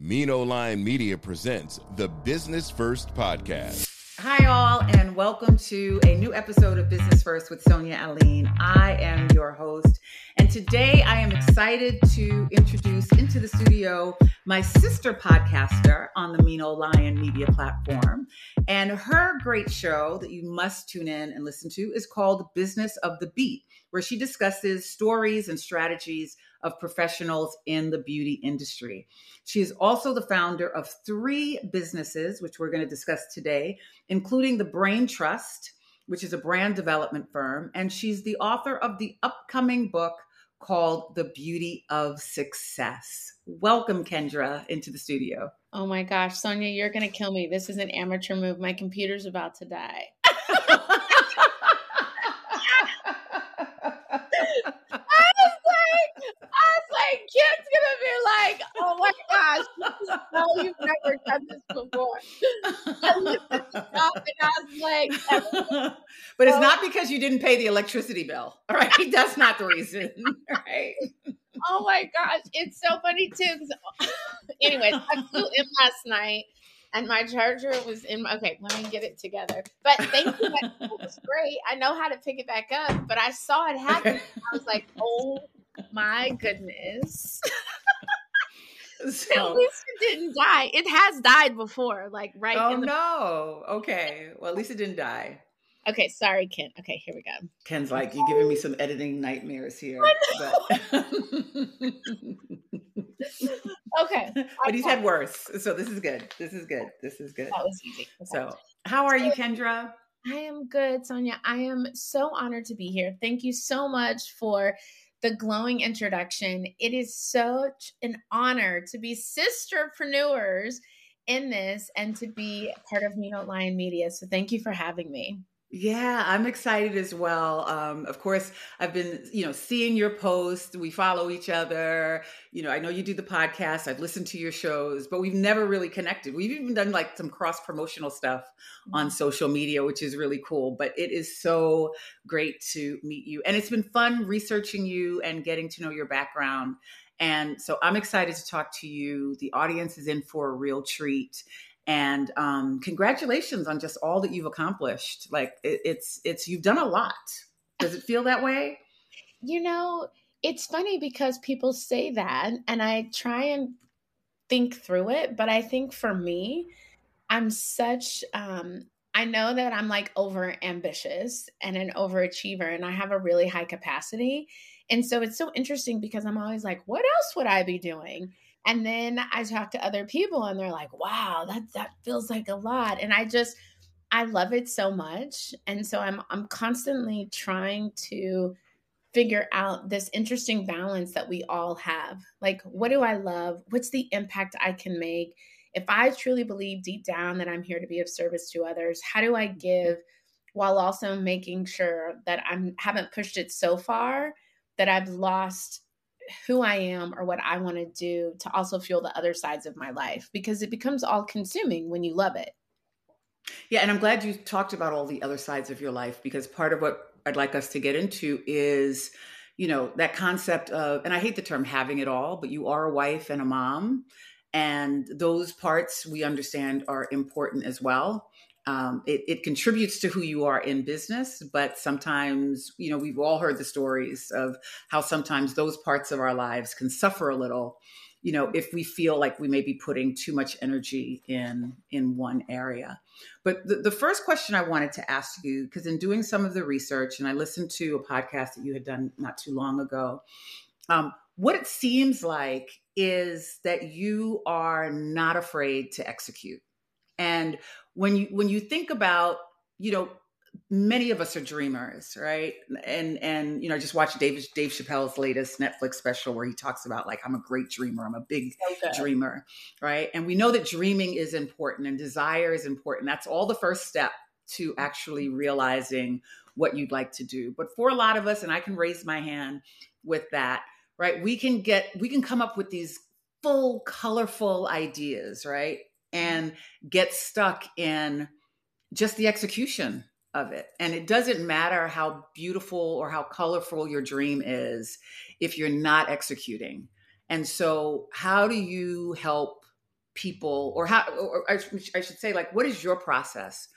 Mino Lion Media presents the Business First Podcast. Hi, all, and welcome to a new episode of Business First with Sonia Aline. I am your host, and today I am excited to introduce into the studio my sister podcaster on the Mino Lion Media platform. And her great show that you must tune in and listen to is called Business of the Beat, where she discusses stories and strategies of professionals in the beauty industry. She is also the founder of three businesses, which we're going to discuss today, including the Brain Trust, which is a brand development firm. And she's the author of the upcoming book called The Beauty of Success. Welcome, Kendra, into the studio. Oh my gosh, Sonia, you're going to kill me. This is an amateur move. My computer's about to die. like Kim's gonna be like, "Oh my gosh, no, you've never done this before." and I was like, "But it's oh. not because you didn't pay the electricity bill, all right? That's not the reason, right?" Oh my gosh, it's so funny too. Anyways, I flew in last night and my charger was in my, okay let me get it together but thank you it was great i know how to pick it back up but i saw it happen i was like oh my goodness. so, At least it didn't die. It has died before, like right. Oh the- no. Okay. Well, at least it didn't die. Okay, sorry, Ken. Okay, here we go. Ken's like, you're giving me some editing nightmares here. But... okay. But he's had worse. So this is good. This is good. This is good. That was easy. Okay. So how are you, Kendra? I am good, Sonia. I am so honored to be here. Thank you so much for the glowing introduction. It is such an honor to be sisterpreneurs in this and to be part of Mino Lion Media. So thank you for having me. Yeah, I'm excited as well. Um, of course, I've been, you know, seeing your posts. We follow each other. You know, I know you do the podcast. I've listened to your shows, but we've never really connected. We've even done like some cross promotional stuff on mm-hmm. social media, which is really cool. But it is so great to meet you. And it's been fun researching you and getting to know your background. And so I'm excited to talk to you. The audience is in for a real treat and um, congratulations on just all that you've accomplished. Like it, it's it's you've done a lot. Does it feel that way? You know it's funny because people say that and i try and think through it but i think for me i'm such um i know that i'm like over ambitious and an overachiever and i have a really high capacity. And so it's so interesting because i'm always like what else would i be doing and then I talk to other people and they're like, wow, that that feels like a lot. And I just I love it so much. And so I'm I'm constantly trying to figure out this interesting balance that we all have. Like, what do I love? What's the impact I can make? If I truly believe deep down that I'm here to be of service to others, how do I give while also making sure that I'm haven't pushed it so far that I've lost who I am or what I want to do to also fuel the other sides of my life because it becomes all consuming when you love it. Yeah, and I'm glad you talked about all the other sides of your life because part of what I'd like us to get into is, you know, that concept of, and I hate the term having it all, but you are a wife and a mom. And those parts we understand are important as well um, it, it, contributes to who you are in business but sometimes you know we've all heard the stories of how sometimes those parts of our lives can suffer a little you know if we feel like we may be putting too much energy in in one area. But the, the first question i wanted to ask you because in doing some of the research and i listened to a podcast that you had done not too long ago um, what it seems like is that you are not afraid to execute. And when you when you think about you know many of us are dreamers, right? And and you know, I just watched Dave Dave Chappelle's latest Netflix special where he talks about like I'm a great dreamer, I'm a big okay. dreamer, right? And we know that dreaming is important and desire is important. That's all the first step to actually realizing what you'd like to do. But for a lot of us, and I can raise my hand with that, right? We can get we can come up with these full, colorful ideas, right? And get stuck in just the execution of it. And it doesn't matter how beautiful or how colorful your dream is if you're not executing. And so, how do you help people, or how, or I should say, like, what is your process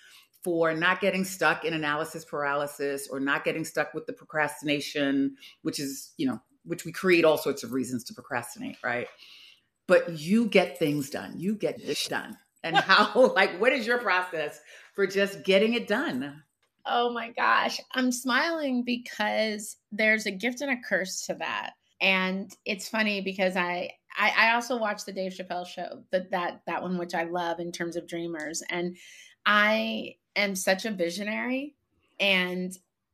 for not getting stuck in analysis paralysis or not getting stuck with the procrastination, which is, you know, which we create all sorts of reasons to procrastinate, right? But you get things done, you get this done. And how, like, what is your process for just getting it done? Oh my gosh. I'm smiling because there's a gift and a curse to that. And it's funny because I I, I also watch the Dave Chappelle show, that that that one which I love in terms of dreamers. And I am such a visionary. And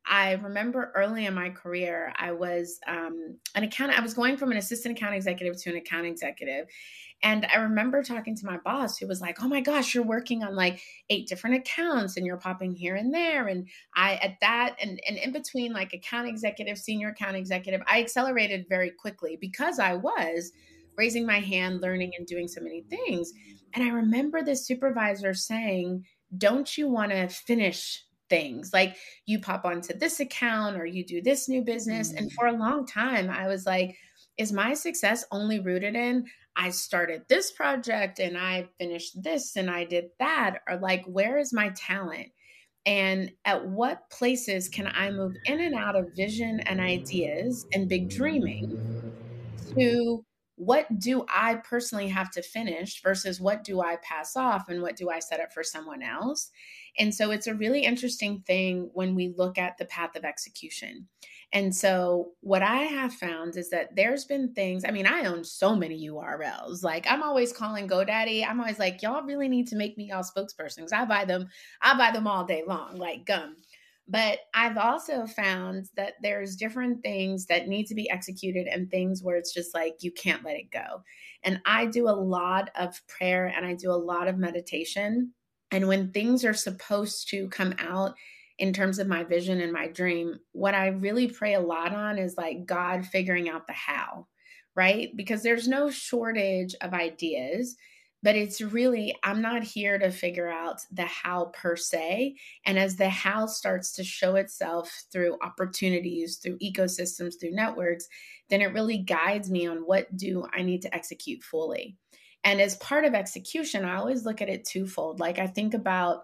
I remember early in my career, I was um, an account. I was going from an assistant account executive to an account executive, and I remember talking to my boss who was like, "Oh my gosh, you're working on like eight different accounts and you're popping here and there." And I at that and and in between like account executive, senior account executive, I accelerated very quickly because I was raising my hand, learning and doing so many things. And I remember the supervisor saying, "Don't you want to finish things like you pop onto this account or you do this new business mm-hmm. and mm. for a long time i was like is my success only rooted in I started this project and I finished this and I did that? Or like, where is my talent? And at what places can I move in and out of vision and ideas and big dreaming to what do I personally have to finish versus what do I pass off and what do I set up for someone else? And so it's a really interesting thing when we look at the path of execution. And so, what I have found is that there's been things. I mean, I own so many URLs. Like, I'm always calling GoDaddy. I'm always like, y'all really need to make me y'all spokesperson because I buy them. I buy them all day long, like gum. But I've also found that there's different things that need to be executed and things where it's just like you can't let it go. And I do a lot of prayer and I do a lot of meditation. And when things are supposed to come out in terms of my vision and my dream, what I really pray a lot on is like God figuring out the how, right? Because there's no shortage of ideas, but it's really, I'm not here to figure out the how per se. And as the how starts to show itself through opportunities, through ecosystems, through networks, then it really guides me on what do I need to execute fully. And as part of execution, I always look at it twofold. Like I think about,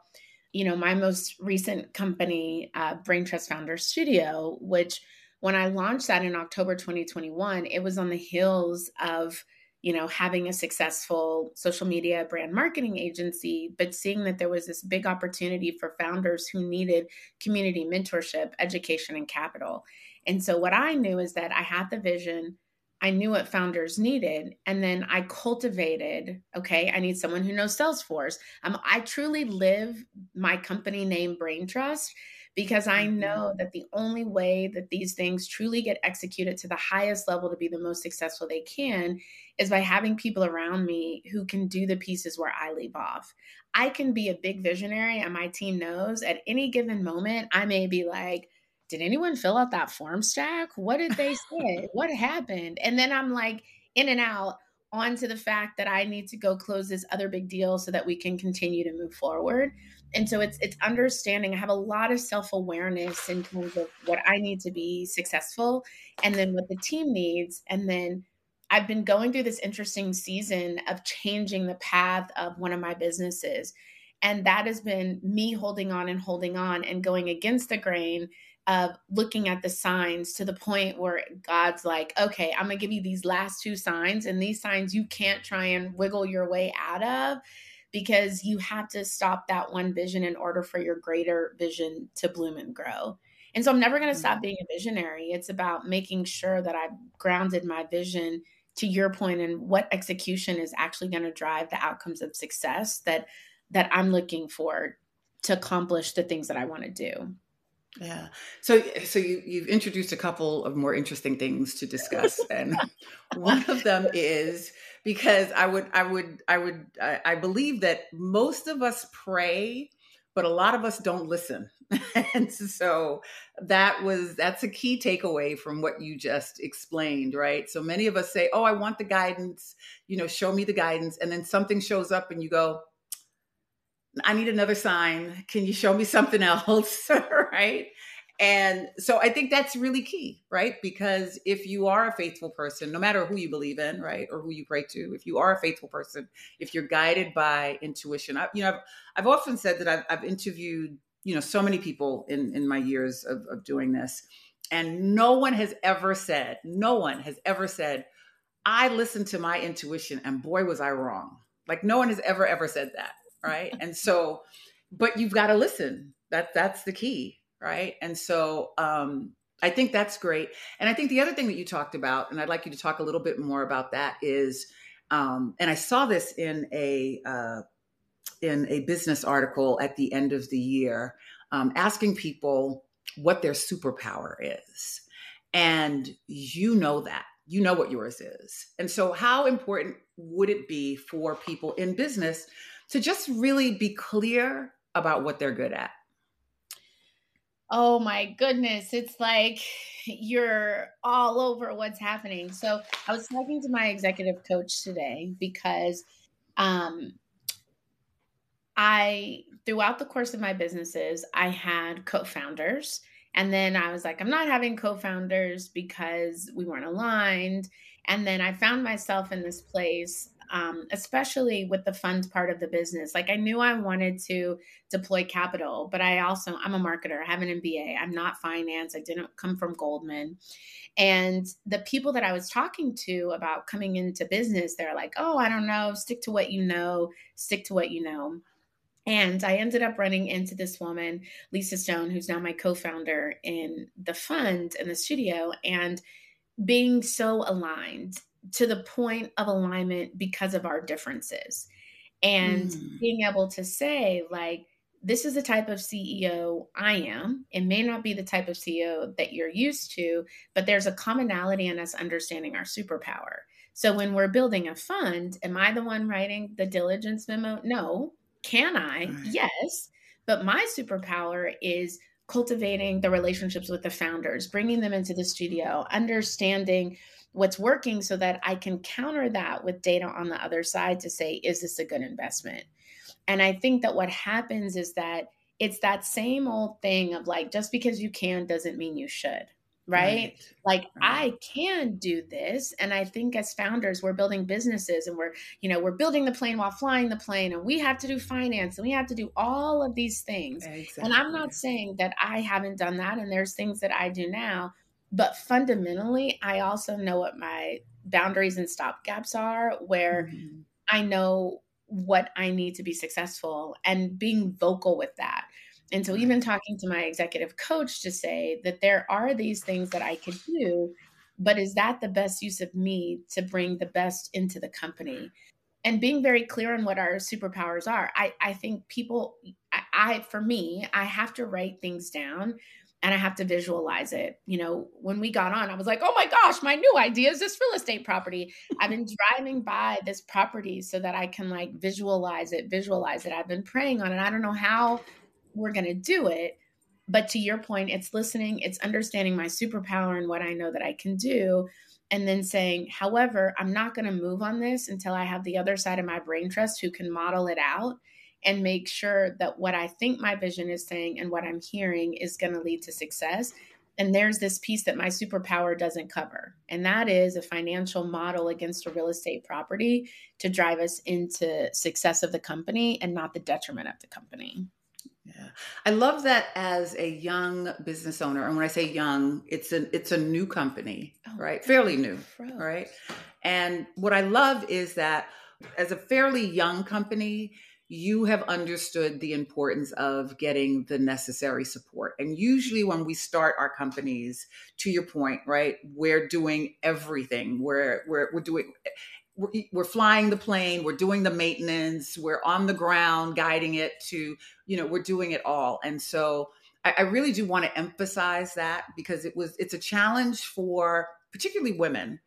you know, my most recent company, uh, Brain Trust Founder Studio, which when I launched that in October 2021, it was on the heels of, you know, having a successful social media brand marketing agency, but seeing that there was this big opportunity for founders who needed community mentorship, education, and capital. And so what I knew is that I had the vision, I knew what founders needed. And then I cultivated, okay, I need someone who knows Salesforce. Um, I truly live my company name Brain Trust because I mm-hmm. know that the only way that these things truly get executed to the highest level to be the most successful they can is by having people around me who can do the pieces where I leave off. I can be a big visionary, and my team knows at any given moment, I may be like, did anyone fill out that Formstack? What did they say? what happened? And then I'm like in and out onto the fact that I need to go close this other big deal so that we can continue to move forward. And so it's it's understanding. I have a lot of self-awareness in terms of what I need to be successful and then what the team needs. And then I've been going through this interesting season of changing the path of one of my businesses. And that has been me holding on and holding on and going against the grain of looking at the signs to the point where God's like, okay, I'm gonna give you these last two signs, and these signs you can't try and wiggle your way out of because you have to stop that one vision in order for your greater vision to bloom and grow. And so I'm never gonna stop mm-hmm. being a visionary. It's about making sure that I've grounded my vision to your point and what execution is actually going to drive the outcomes of success that that I'm looking for to accomplish the things that I want to do. Yeah. So so you you've introduced a couple of more interesting things to discuss and one of them is because I would I would I would I, I believe that most of us pray but a lot of us don't listen. and so that was that's a key takeaway from what you just explained, right? So many of us say, "Oh, I want the guidance, you know, show me the guidance." And then something shows up and you go, I need another sign. Can you show me something else? right. And so I think that's really key, right? Because if you are a faithful person, no matter who you believe in, right, or who you pray to, if you are a faithful person, if you're guided by intuition, I, you know, I've, I've often said that I've, I've interviewed, you know, so many people in in my years of, of doing this, and no one has ever said, no one has ever said, I listened to my intuition, and boy was I wrong. Like no one has ever ever said that right? and so, but you've got to listen. That that's the key, right? And so, um, I think that's great. And I think the other thing that you talked about, and I'd like you to talk a little bit more about that, is, um, and I saw this in a uh, in a business article at the end of the year, um, asking people what their superpower is, and you know that you know what yours is. And so, how important would it be for people in business to just really be clear about what they're good at. Oh my goodness. It's like you're all over what's happening. So I was talking to my executive coach today because um, I, throughout the course of my businesses, I had co founders. And then I was like, I'm not having co founders because we weren't aligned. And then I found myself in this place um, especially with the fund part of the business. Like I knew I wanted to deploy capital, but I also I'm a marketer. I have an MBA. I'm not finance. I didn't come from Goldman. And the people that I was talking to about coming into business, they're like, "Oh, I don't know. Stick to what you know. Stick to what you know." And I ended up running into this woman, Lisa Stone, who's now my co founder in the fund in the studio, and being so aligned to the point of alignment because of our differences and mm. being able to say like this is the type of CEO I am. It may not be the type of CEO that you're used to, but there's a commonality in us understanding our superpower. So when we're building a fund, am I the one writing the diligence memo? No. Can I? Right. Yes. But my superpower is cultivating the relationships with the founders, bringing them into the studio, understanding what's working so that I can counter that with data on the other side to say, is this a good investment? And I think that what happens is that it's that same old thing of like, just because you can doesn't mean you should. Right? right. Like right. I can do this. And I think as founders, we're building businesses and we're, you know, we're building the plane while flying the plane and we have to do finance and we have to do all of these things. Exactly. And I'm not saying that I haven't done that and there's things that I do now, but fundamentally, I also know what my boundaries and stop gaps are, where mm-hmm. I know what I need to be successful and being vocal with that. And so, even talking to my executive coach to say that there are these things that I could do, but is that the best use of me to bring the best into the company? And being very clear on what our superpowers are. I, I think people, I, I, for me, I have to write things down and I have to visualize it. You know, when we got on, I was like, oh my gosh, my new idea is this real estate property. I've been driving by this property so that I can like visualize it, visualize it. I've been praying on it. I don't know how we're going to do it. But to your point, it's listening, it's understanding my superpower and what I know that I can do. And then saying, however, I'm not going to move on this until I have the other side of my brain trust who can model it out and make sure that what I think my vision is saying and what I'm hearing is going to lead to success. And there's this piece that my superpower doesn't cover, and that is a financial model against a real estate property to drive us into success of the company and not the detriment of the company. Yeah. I love that as a young business owner. And when I say young, it's a it's a new company, oh, right? Fairly new, right? And what I love is that as a fairly young company, you have understood the importance of getting the necessary support. And usually, when we start our companies, to your point, right, we're doing everything. We're we're we're doing we're, flying the plane, we're doing the maintenance, we're on the ground guiding it to, you know, we're doing it all. And so I really do want to emphasize that because it was it's a challenge for particularly women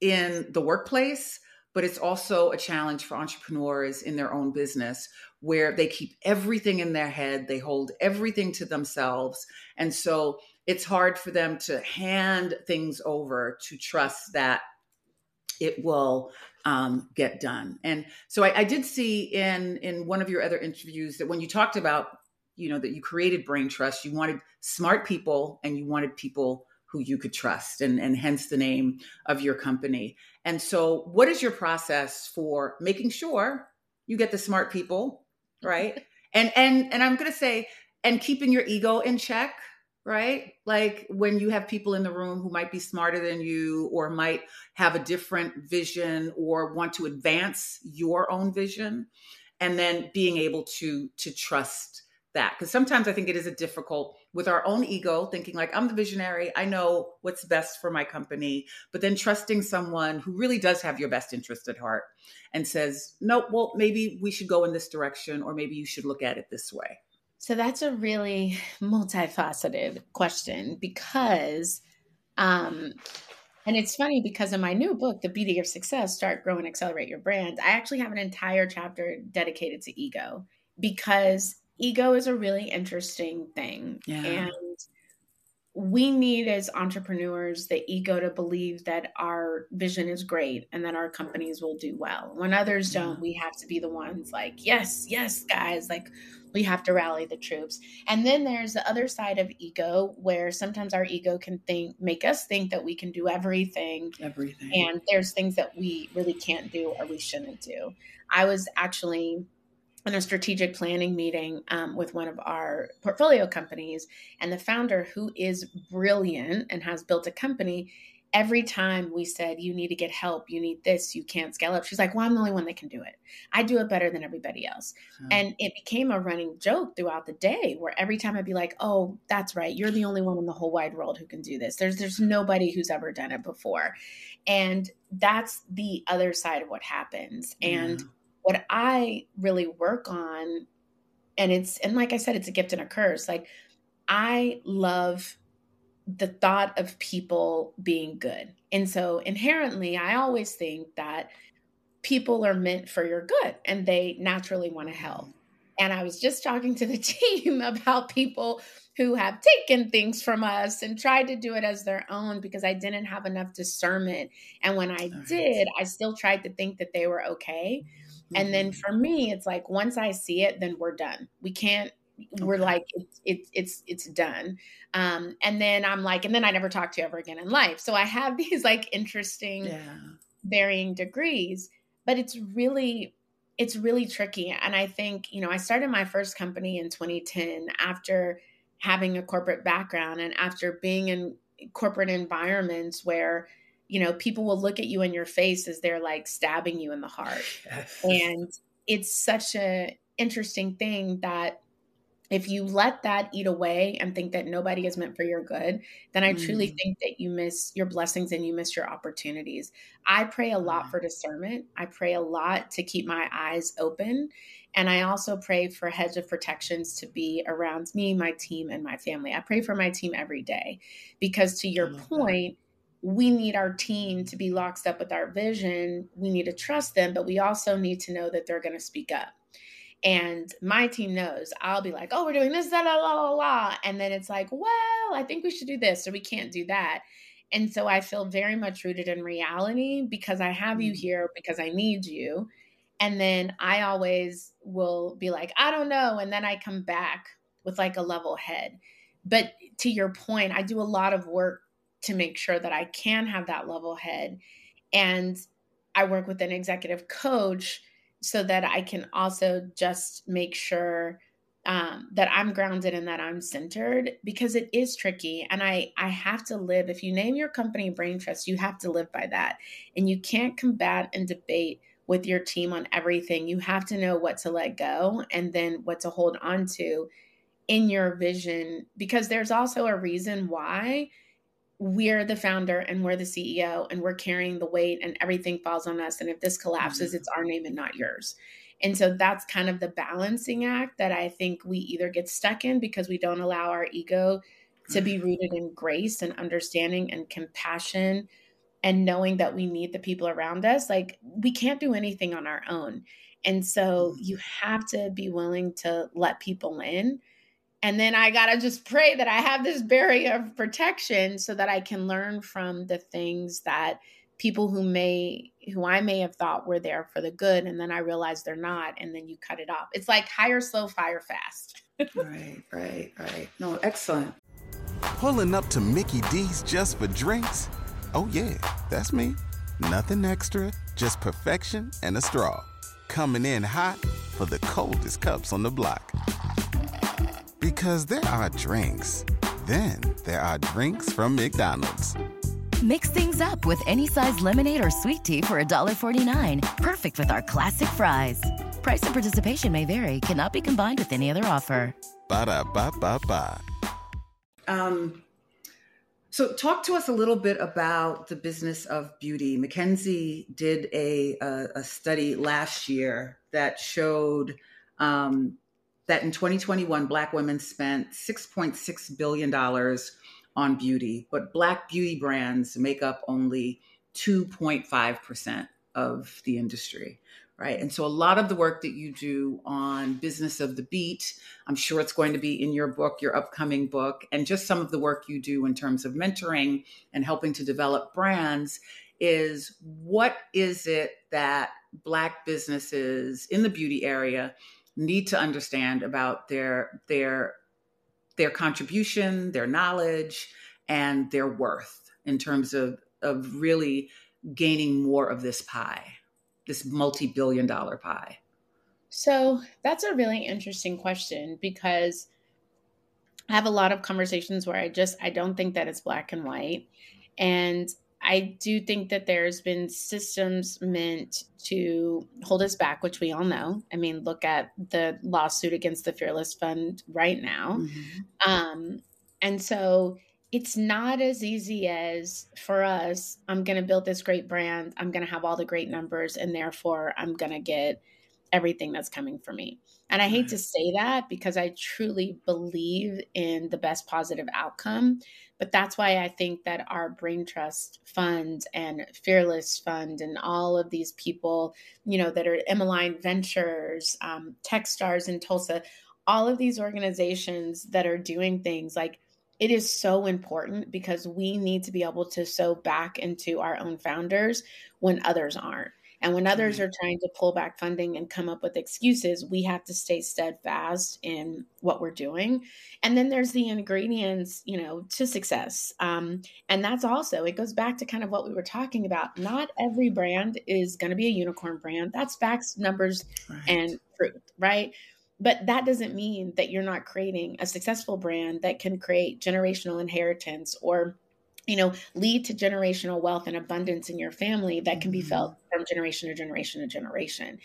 in the workplace, but it's also a challenge for entrepreneurs in their own business where they keep everything in their head, they hold everything to themselves. And so it's hard for them to hand things over to trust that it will um, get done. And so I, I, did see in in one of your other interviews that when you talked about, you know, that you created Brain Trust, you wanted smart people and you wanted people who you could trust, and and hence the name of your company. And so, what is your process for making sure you get the smart people, right? and and and I'm going to say, and keeping your ego in check right? Like when you have people in the room who might be smarter than you or might have a different vision or want to advance your own vision and then being able to to trust that because sometimes i think it is a difficult with our own ego thinking like i'm the visionary. I know what's best for my company. But then trusting someone who really does have your best interest at heart and says nope well maybe we should go in this direction or maybe you should look at it this way. So that's a really multifaceted question because, um, and it's funny because in my new book, The Beauty of Success Start, Grow, and Accelerate Your Brand, I actually have an entire chapter dedicated to ego because ego is a really interesting thing. Yeah. And we need as entrepreneurs the ego to believe that our vision is great and that our companies will do well. When others don't, we have to be the ones like, yes, yes, guys, like we have to rally the troops. And then there's the other side of ego where sometimes our ego can think make us think that we can do everything. Everything. And there's things that we really can't do or we shouldn't do. I was actually in a strategic planning meeting um, with one of our portfolio companies and the founder who is brilliant and has built a company every time we said you need to get help. You need this. You can't scale up. She's like well i'm the only one that can do it. I do it better than everybody else. Hmm. and it became a running joke throughout the day where every time i'd be like oh that's right. You're the only one in the whole wide world who can do this. There's there's nobody who's ever done it before. And that's the other side of what happens. And what i really work on and it's and like i said it's a gift and a curse like i love the thought of people being good. And so inherently, I always think that people are meant for your good and they naturally want to help. And I was just talking to the team about people who have taken things from us and tried to do it as their own because I didn't have enough discernment. And when I did, I still tried to think that they were okay. And then mm-hmm. for me, it's like once I see it, then we're done. We can't okay. we're like it's it's it's it's done um and then i'm like and then i never talk to you ever again in life so i have these like interesting yeah. varying degrees but it's really it's really tricky and i think you know i started my first company in 2010 after having a corporate background and after being in corporate environments where you know people will look at you in your face as they're like stabbing you in the heart and it's such a interesting thing that if you let that eat away and think that nobody is meant for your good, then I mm. truly think that you miss your blessings and you miss your opportunities. I pray a lot for discernment. I pray a lot to keep my eyes open. And I also pray for hedge of protections to be around me, my team, and my family. I pray for my team every day because, to your point, that. We need our team to be locked up with our vision. We need to trust them, but we also need to know that they're going to speak up and my team knows I'll be like, oh, we're doing this, la, la, la, la. And then it's like, well, I think we should do this or we can't do that. And so I feel very much rooted in reality because I have you mm. here because I need you. And then I always will be like, I don't know. And then I come back with like a level head. But to your point, I do a lot of work to make sure that I can have that level head. And I work with an executive coach so that I can also just make sure um, that I'm grounded and that I'm centered because it is tricky. And I, I have to live, if you name your company Brain Trust, you have to live by that. And you can't combat and debate with your team on everything. You have to know what to let go and then what to hold on to in your vision because there's also a reason why we're the founder and we're the CEO and we're carrying the weight and everything falls on us. And if this collapses, mm-hmm. it's our name and not yours. And so that's kind of the balancing act that I think we either get stuck in because we don't allow our ego to be rooted in grace and understanding and compassion and knowing that we need the people around us. Like we can't do anything on our own. And so mm-hmm. you have to be willing to let people in and then I got to just pray that I have this barrier of protection so that I can learn from the things that people who may who I may have thought were there for the good and then I realize they're not and then you cut it off. It's like hire slow fire fast. right, right, right. No, excellent. Pulling up to Mickey D's just for drinks? Oh yeah, that's me. Nothing extra, just perfection and a straw. Coming in hot for the coldest cups on the block. Because there are drinks, then there are drinks from McDonald's. Mix things up with any size lemonade or sweet tea for $1.49. Perfect with our classic fries. Price and participation may vary, cannot be combined with any other offer. Ba da ba ba ba. Um, so, talk to us a little bit about the business of beauty. McKinsey did a, a, a study last year that showed um, that in 2021, Black women spent $6.6 billion on beauty, but Black beauty brands make up only 2.5% of the industry, right? And so a lot of the work that you do on Business of the Beat, I'm sure it's going to be in your book, your upcoming book, and just some of the work you do in terms of mentoring and helping to develop brands is what is it that Black businesses in the beauty area need to understand about their their their contribution, their knowledge, and their worth in terms of of really gaining more of this pie, this multi-billion dollar pie? So that's a really interesting question because I have a lot of conversations where I just I don't think that it's black and white. And I do think that there's been systems meant to hold us back, which we all know. I mean, look at the lawsuit against the Fearless Fund right now. Mm-hmm. Um, and so it's not as easy as for us, I'm going to build this great brand, I'm going to have all the great numbers, and therefore I'm going to get everything that's coming for me. And I hate to say that because I truly believe in the best positive outcome. But that's why I think that our Brain Trust Fund and Fearless Fund and all of these people, you know, that are Emmeline Ventures, um, Techstars in Tulsa, all of these organizations that are doing things like it is so important because we need to be able to sow back into our own founders when others aren't. And when others mm-hmm. are trying to pull back funding and come up with excuses, we have to stay steadfast in what we're doing. And then there's the ingredients, you know, to success. Um, and that's also, it goes back to kind of what we were talking about. Not every brand is going to be a unicorn brand. That's facts, numbers, right. and truth, right? But that doesn't mean that you're not creating a successful brand that can create generational inheritance or you know lead to generational wealth and abundance in your family that can be mm-hmm. felt from generation to generation to generation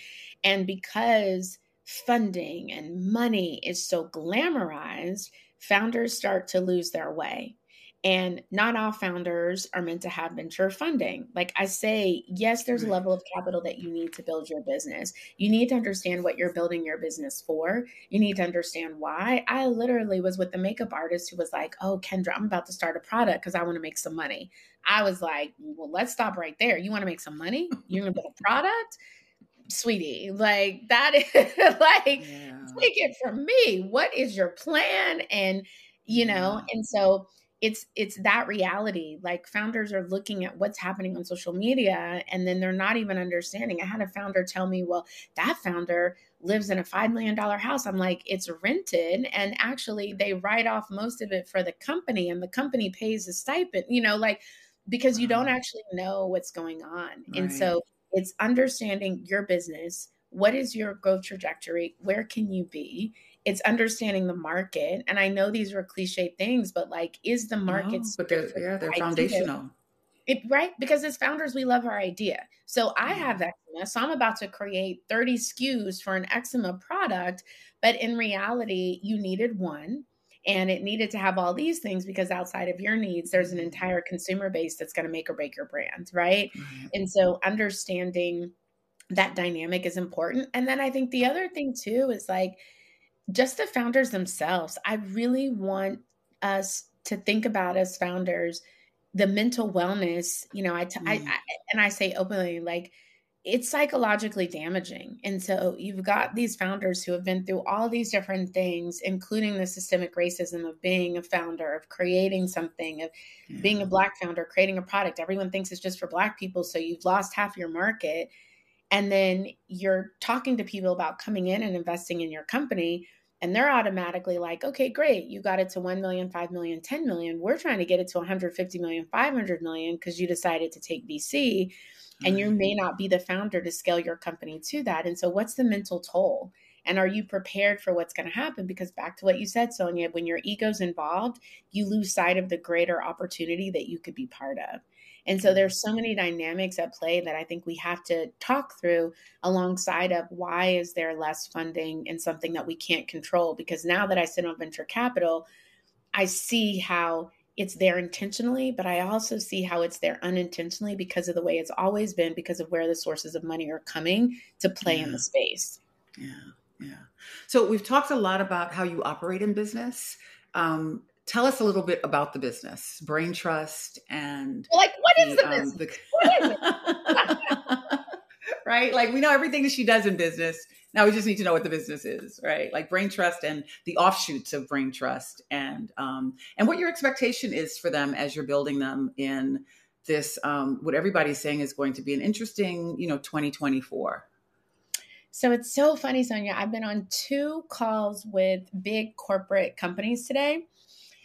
and because funding and money is so glamorized founders start to lose their way and not all founders are meant to have venture funding. Like I say, yes, there's a level of capital that you need to build your business. You need to understand what you're building your business for. You need to understand why. I literally was with the makeup artist who was like, Oh, Kendra, I'm about to start a product because I want to make some money. I was like, Well, let's stop right there. You want to make some money? You're going to build a product? Sweetie, like that is like, yeah. take it from me. What is your plan? And, you know, yeah. and so, it's it's that reality. Like founders are looking at what's happening on social media and then they're not even understanding. I had a founder tell me well that founder lives in a $5 million house. I'm like it's rented and actually they write off most of it for the company and the company pays a stipend you know like because you don't actually know what's going on. Right. and so it's understanding your business. What is your growth trajectory? Where can you be it's understanding the market. And I know these were cliche things, but like, is the market? No, but they're, yeah, they're foundational. It, right? Because as founders, we love our idea. So I have eczema, so I'm about to create 30 SKUs for an eczema product, but in reality, you needed one. and it needed to have all these things because outside of your needs there's an entire consumer base that's going to make or break your brand right mm-hmm. and so understanding that dynamic is important and then i think the other thing too is like just the founders themselves i really want us to think about as founders the mental wellness you know I, t- mm. I, I and i say openly like it's psychologically damaging. And so you've got these founders who have been through all these different things, including the systemic racism of being a founder, of creating something, of yeah. being a black founder, creating a product. Everyone thinks it's just for black people. So you've lost half your market. And then you're talking to people about coming in and investing in your company. And they're automatically like, okay, great. You got it to 1 million, 5 million, 10 million. We're trying to get it to 150 million, 500 million because you decided to take VC and you mm. may not be the founder to scale your company to that. And so, what's the mental toll? And are you prepared for what's going to happen? Because back to what you said, Sonia, when your ego's involved, you lose sight of the greater opportunity that you could be part of. And so there's so many dynamics at play that I think we have to talk through alongside of why is there less funding in something that we can't control? Because now that I sit on venture capital, I see how it's there intentionally, but I also see how it's there unintentionally because of the way it's always been, because of where the sources of money are coming to play yeah. in the space. Yeah, yeah. So we've talked a lot about how you operate in business. Um, tell us a little bit about the business, Brain Trust, and like what is the, the um, business? The... what is right? Like we know everything that she does in business now we just need to know what the business is, right? Like Brain Trust and the offshoots of Brain Trust, and um, and what your expectation is for them as you're building them in this. Um, what everybody's saying is going to be an interesting, you know, 2024. So it's so funny, Sonia. I've been on two calls with big corporate companies today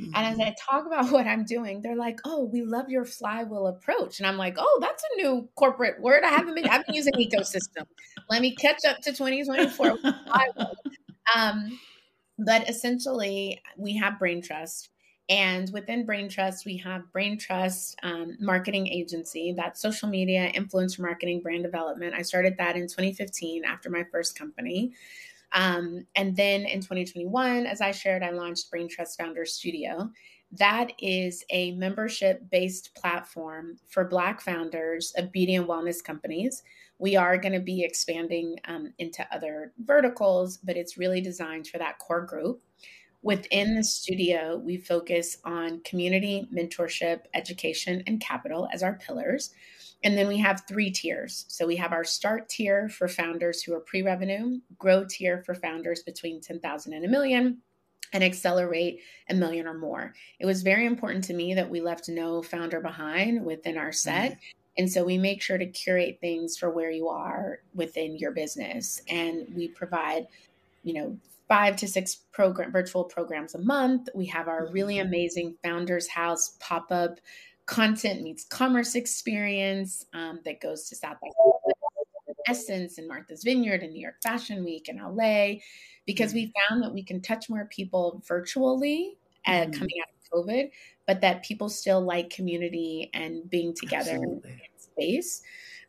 Mm-hmm. And as mm-hmm. I talk about what I'm doing, they're like, "Oh, we love your flywheel approach." And I'm like, "Oh, that's a new corporate word. I haven't been. I've been using ecosystem. Let me catch up to 2024." um, but essentially, we have Brain Trust. And within Brain Trust, we have Brain Trust um, Marketing Agency, that's social media, influencer marketing, brand development. I started that in 2015 after my first company. Um, and then in 2021, as I shared, I launched Brain Trust Founder Studio. That is a membership based platform for Black founders of beauty and wellness companies. We are going to be expanding um, into other verticals, but it's really designed for that core group. Within the studio, we focus on community, mentorship, education, and capital as our pillars. And then we have three tiers. So we have our start tier for founders who are pre revenue, grow tier for founders between 10,000 and a million, and accelerate a million or more. It was very important to me that we left no founder behind within our set. Mm-hmm. And so we make sure to curate things for where you are within your business. And we provide, you know, five to six program virtual programs a month. We have our really mm-hmm. amazing Founders House pop up content meets commerce experience um, that goes to South by Essence and Martha's Vineyard and New York Fashion Week and LA, because we mm-hmm. found that we can touch more people virtually uh, mm. coming out of COVID, but that people still like community and being together Absolutely. in space.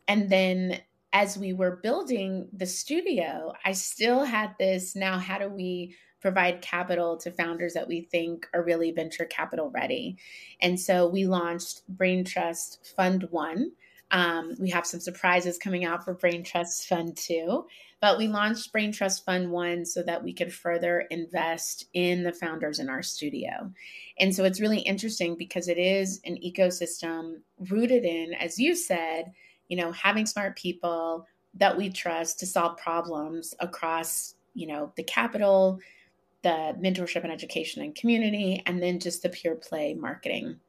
And then as we were building the studio, I still had this now, how do we provide capital to founders that we think are really venture capital ready. And so we launched Brain Trust Fund One. Um, we have some surprises coming out for Brain Trust Fund Two, but we launched Brain Trust Fund One so that we could further invest in the founders in our studio. And so it's really interesting because it is an ecosystem rooted in, as you said, you know, having smart people that we trust to solve problems across, you know, the capital, the mentorship and education and community, and then just the pure play marketing.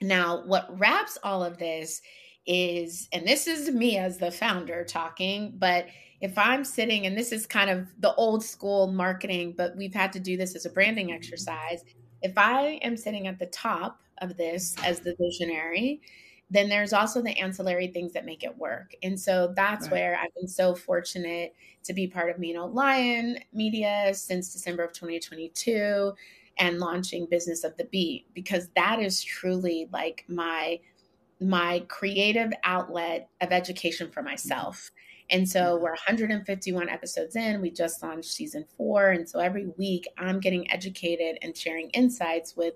Now, what wraps all of this is, and this is me as the founder talking, but if I'm sitting, and this is kind of the old school marketing, but we've had to do this as a branding exercise. If I am sitting at the top of this as the visionary, then there's also the ancillary things that make it work. And so that's right. where I've been so fortunate to be part of Mino Lion Media since December of 2022 and launching Business of the Beat because that is truly like my my creative outlet of education for mm-hmm. myself. And so mm-hmm. we're 151 episodes in. We just launched season four. And so every week I'm getting educated and sharing insights with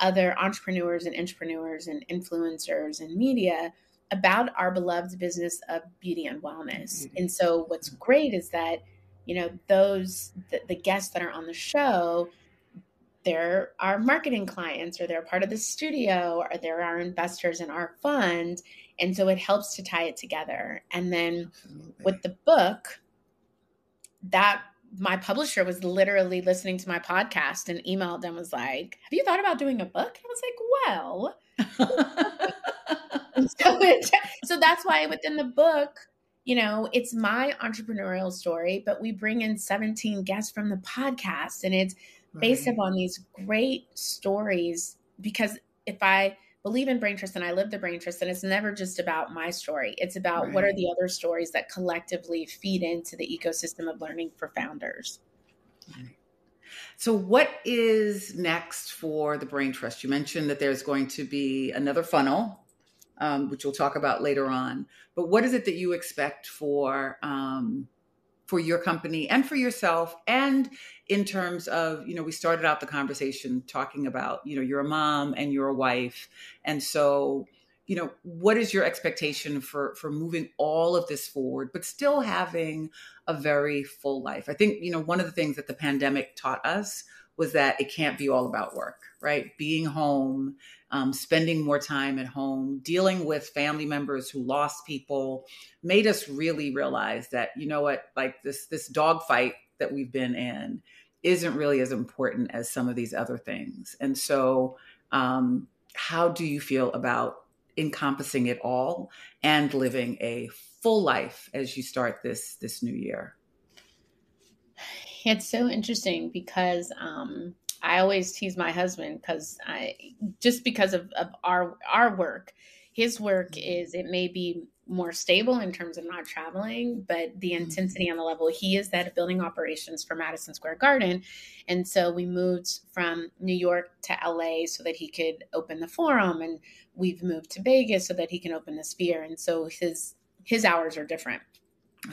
other entrepreneurs and entrepreneurs and influencers and media about our beloved business of beauty and wellness. Mm-hmm. And so what's great is that, you know, those the, the guests that are on the show, they're our marketing clients or they're part of the studio or they're our investors in our fund. And so it helps to tie it together. And then Absolutely. with the book, that my publisher was literally listening to my podcast and emailed and was like, Have you thought about doing a book? And I was like, Well, so, it, so that's why within the book, you know, it's my entrepreneurial story, but we bring in 17 guests from the podcast and it's based right. upon these great stories. Because if I believe in brain trust and I live the brain trust, and it's never just about my story, it's about right. what are the other stories that collectively feed into the ecosystem of learning for founders. So, what is next for the Brain Trust? You mentioned that there's going to be another funnel um, which we'll talk about later on. But what is it that you expect for um, for your company and for yourself, and in terms of you know we started out the conversation talking about you know you're a mom and you're a wife, and so you know what is your expectation for for moving all of this forward but still having a very full life? I think you know one of the things that the pandemic taught us was that it can't be all about work right being home um, spending more time at home, dealing with family members who lost people, made us really realize that you know what, like this this dogfight that we've been in isn't really as important as some of these other things. And so, um, how do you feel about encompassing it all and living a full life as you start this this new year? It's so interesting because um, I always tease my husband because I just because of, of our our work. His work mm-hmm. is it may be more stable in terms of not traveling, but the mm-hmm. intensity on the level he is that building operations for Madison Square Garden. And so we moved from New York to LA so that he could open the forum and we've moved to Vegas so that he can open the sphere. And so his his hours are different.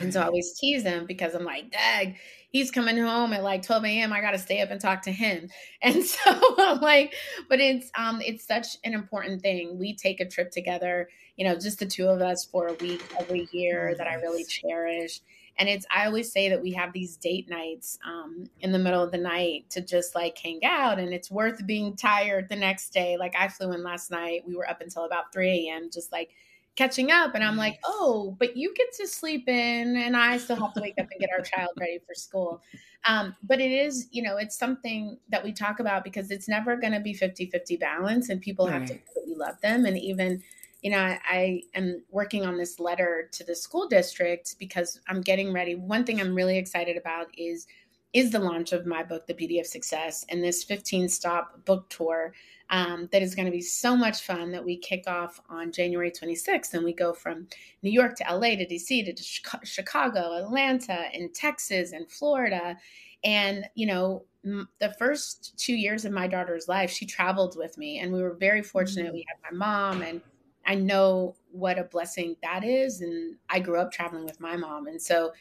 And so I always tease him because I'm like, Dag, he's coming home at like 12 a.m. I got to stay up and talk to him. And so I'm like, but it's um it's such an important thing. We take a trip together, you know, just the two of us for a week every year that I really cherish. And it's I always say that we have these date nights um, in the middle of the night to just like hang out, and it's worth being tired the next day. Like I flew in last night, we were up until about 3 a.m. just like catching up and i'm like oh but you get to sleep in and i still have to wake up and get our child ready for school. Um, but it is you know it's something that we talk about because it's never going to be 50-50 balance and people right. have to know we love them and even you know I, I am working on this letter to the school district because i'm getting ready. One thing i'm really excited about is is the launch of my book the beauty of success and this 15 stop book tour um, that is going to be so much fun that we kick off on January 26th. And we go from New York to LA to DC to Chicago, Atlanta, and Texas and Florida. And, you know, the first two years of my daughter's life, she traveled with me. And we were very fortunate. Mm-hmm. We had my mom, and I know what a blessing that is. And I grew up traveling with my mom. And so,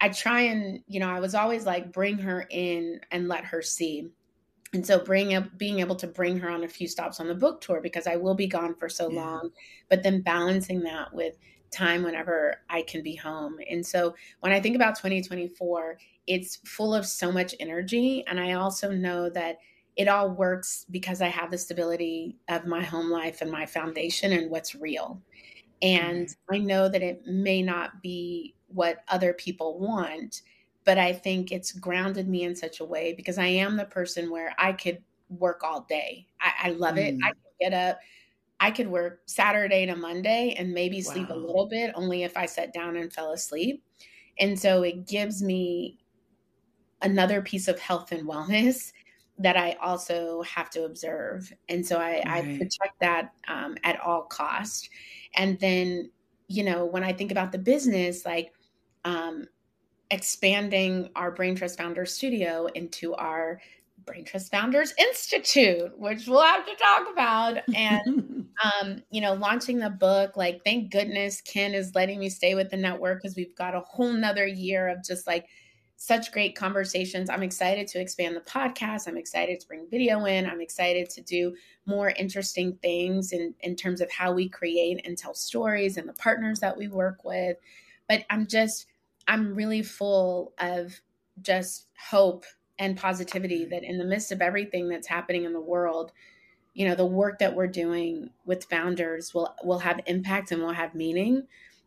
I try and, you know, I was always like, bring her in and let her see and so bring up being able to bring her on a few stops on the book tour because I will be gone for so yeah. long, but then balancing that with time whenever I can be home. And so when I think about 2024, it's full of so much energy. And I also know that it all works because I have the stability of my home life and my foundation and what's real. And mm-hmm. I know that it may not be what other people want, but I think it's grounded me in such a way because I am the person where I could work all day. I, I love mm. it. I mm. get up. I could work Saturday to Monday and maybe sleep wow. a little bit, only if I sat down and fell asleep. And so it gives me another piece of health and wellness that I also have to observe. And so I, right. I protect that um, at all cost. And then, you know, when I think about the business, like um, expanding our Brain Trust Founders Studio into our Brain Trust Founders Institute, which we'll have to talk about. And um, you know, launching the book, like, thank goodness Ken is letting me stay with the network because we've got a whole nother year of just like such great conversations. I'm excited to expand the podcast. I'm excited to bring video in. I'm excited to do more interesting things in, in terms of how we create and tell stories and the partners that we work with. But I'm just, I'm really full of just hope and positivity that in the midst of everything that's happening in the world, you know, the work that we're doing with founders will will have impact and will have meaning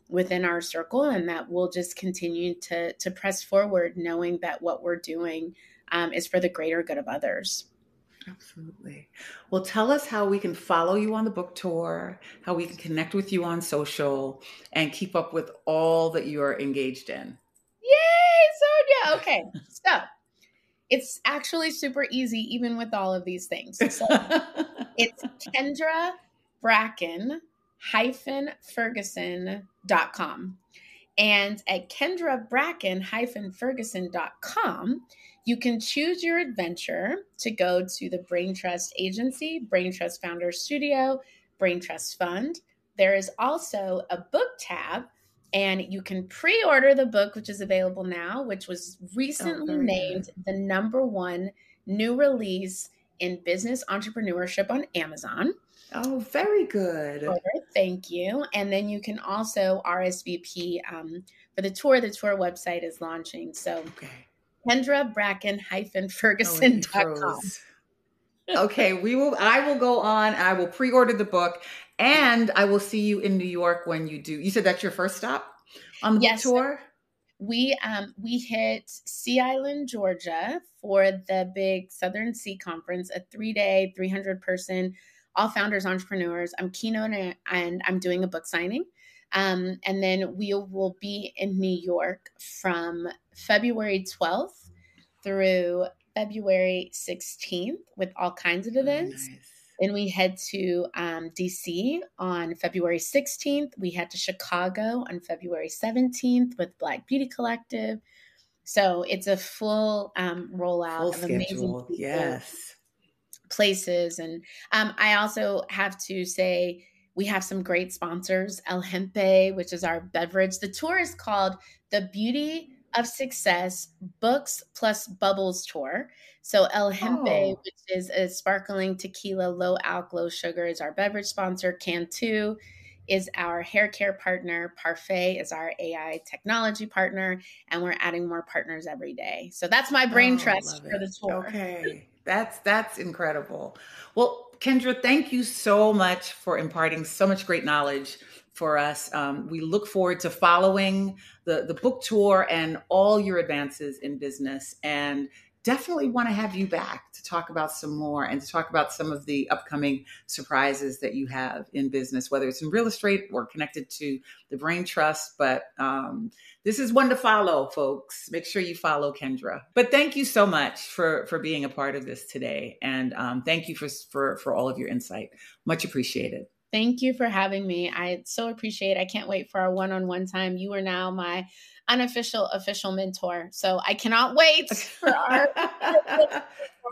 within our circle and that we'll just continue to to press forward knowing that what we're doing um, is for the greater good of others absolutely. Well tell us how we can follow you on the book tour how we can connect with you on social and keep up with all that you are engaged in. Yay sonia! Okay so it's actually super easy even with all of these things. So it's kendra bracken hyphen ferguson.com. And at Kendra Bracken hyphen Ferguson.com, you can choose your adventure to go to the Brain Trust Agency, Brain Trust Founder Studio, Brain Trust Fund. There is also a book tab, and you can pre order the book, which is available now, which was recently oh, named good. the number one new release in business entrepreneurship on Amazon. Oh, very good. Thank you. And then you can also RSVP um, for the tour. The tour website is launching. So, okay. Kendra Bracken hyphen Ferguson.com. Oh, okay, we will. I will go on. I will pre-order the book, and I will see you in New York when you do. You said that's your first stop on the yes, tour. We um we hit Sea Island, Georgia, for the big Southern C Conference, a three-day, three hundred person all founders, entrepreneurs. I'm keynote and I'm doing a book signing. Um, and then we will be in New York from February 12th through February 16th with all kinds of events. nice. Then we head to um, DC on February 16th. We head to Chicago on February 17th with Black Beauty Collective. So it's a full um, rollout full of schedule. amazing people. Yes places. And um, I also have to say, we have some great sponsors El Hempe, which is our beverage. The tour is called The Beauty of Success Books Plus Bubbles Tour. So El Hempe, oh. which is a sparkling tequila, low alk, low sugar, is our beverage sponsor. Cantu is our hair care partner. Parfait is our AI technology partner, and we're adding more partners every day. So that's my brain oh, trust for the tour. Okay. That's that's incredible. Well, Kendra, thank you so much for imparting so much great knowledge for us. Um, we look forward to following the the book tour and all your advances in business, and definitely want to have you back to talk about some more and to talk about some of the upcoming surprises that you have in business, whether it's in real estate or connected to the Brain Trust. But um, this is one to follow, folks. Make sure you follow Kendra. But thank you so much for for being a part of this today, and um, thank you for for for all of your insight. Much appreciated. Thank you for having me. I so appreciate. It. I can't wait for our one-on-one time. You are now my unofficial official mentor, so I cannot wait for our.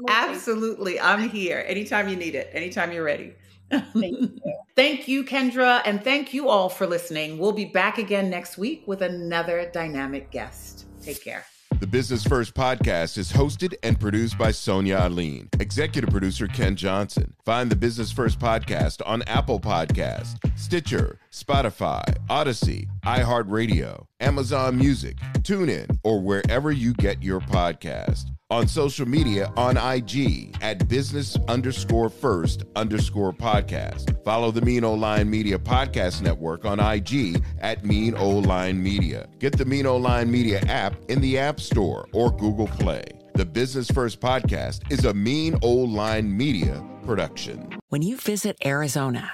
Absolutely, I'm here anytime you need it. Anytime you're ready. Thank you. thank you, Kendra, and thank you all for listening. We'll be back again next week with another dynamic guest. Take care. The Business First podcast is hosted and produced by Sonia Alleyne. Executive producer Ken Johnson. Find the Business First podcast on Apple Podcast, Stitcher, Spotify, Odyssey, iHeartRadio, Amazon Music, TuneIn, or wherever you get your podcast on social media on IG at business underscore first underscore podcast. Follow the Mino Lion Media Podcast Network on IG at Mino Lion Media. Get the Mino Lion Media app in the App Store or Google Play. The Business First Podcast is a Mino Lion Media production. When you visit Arizona,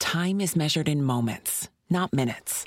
time is measured in moments, not minutes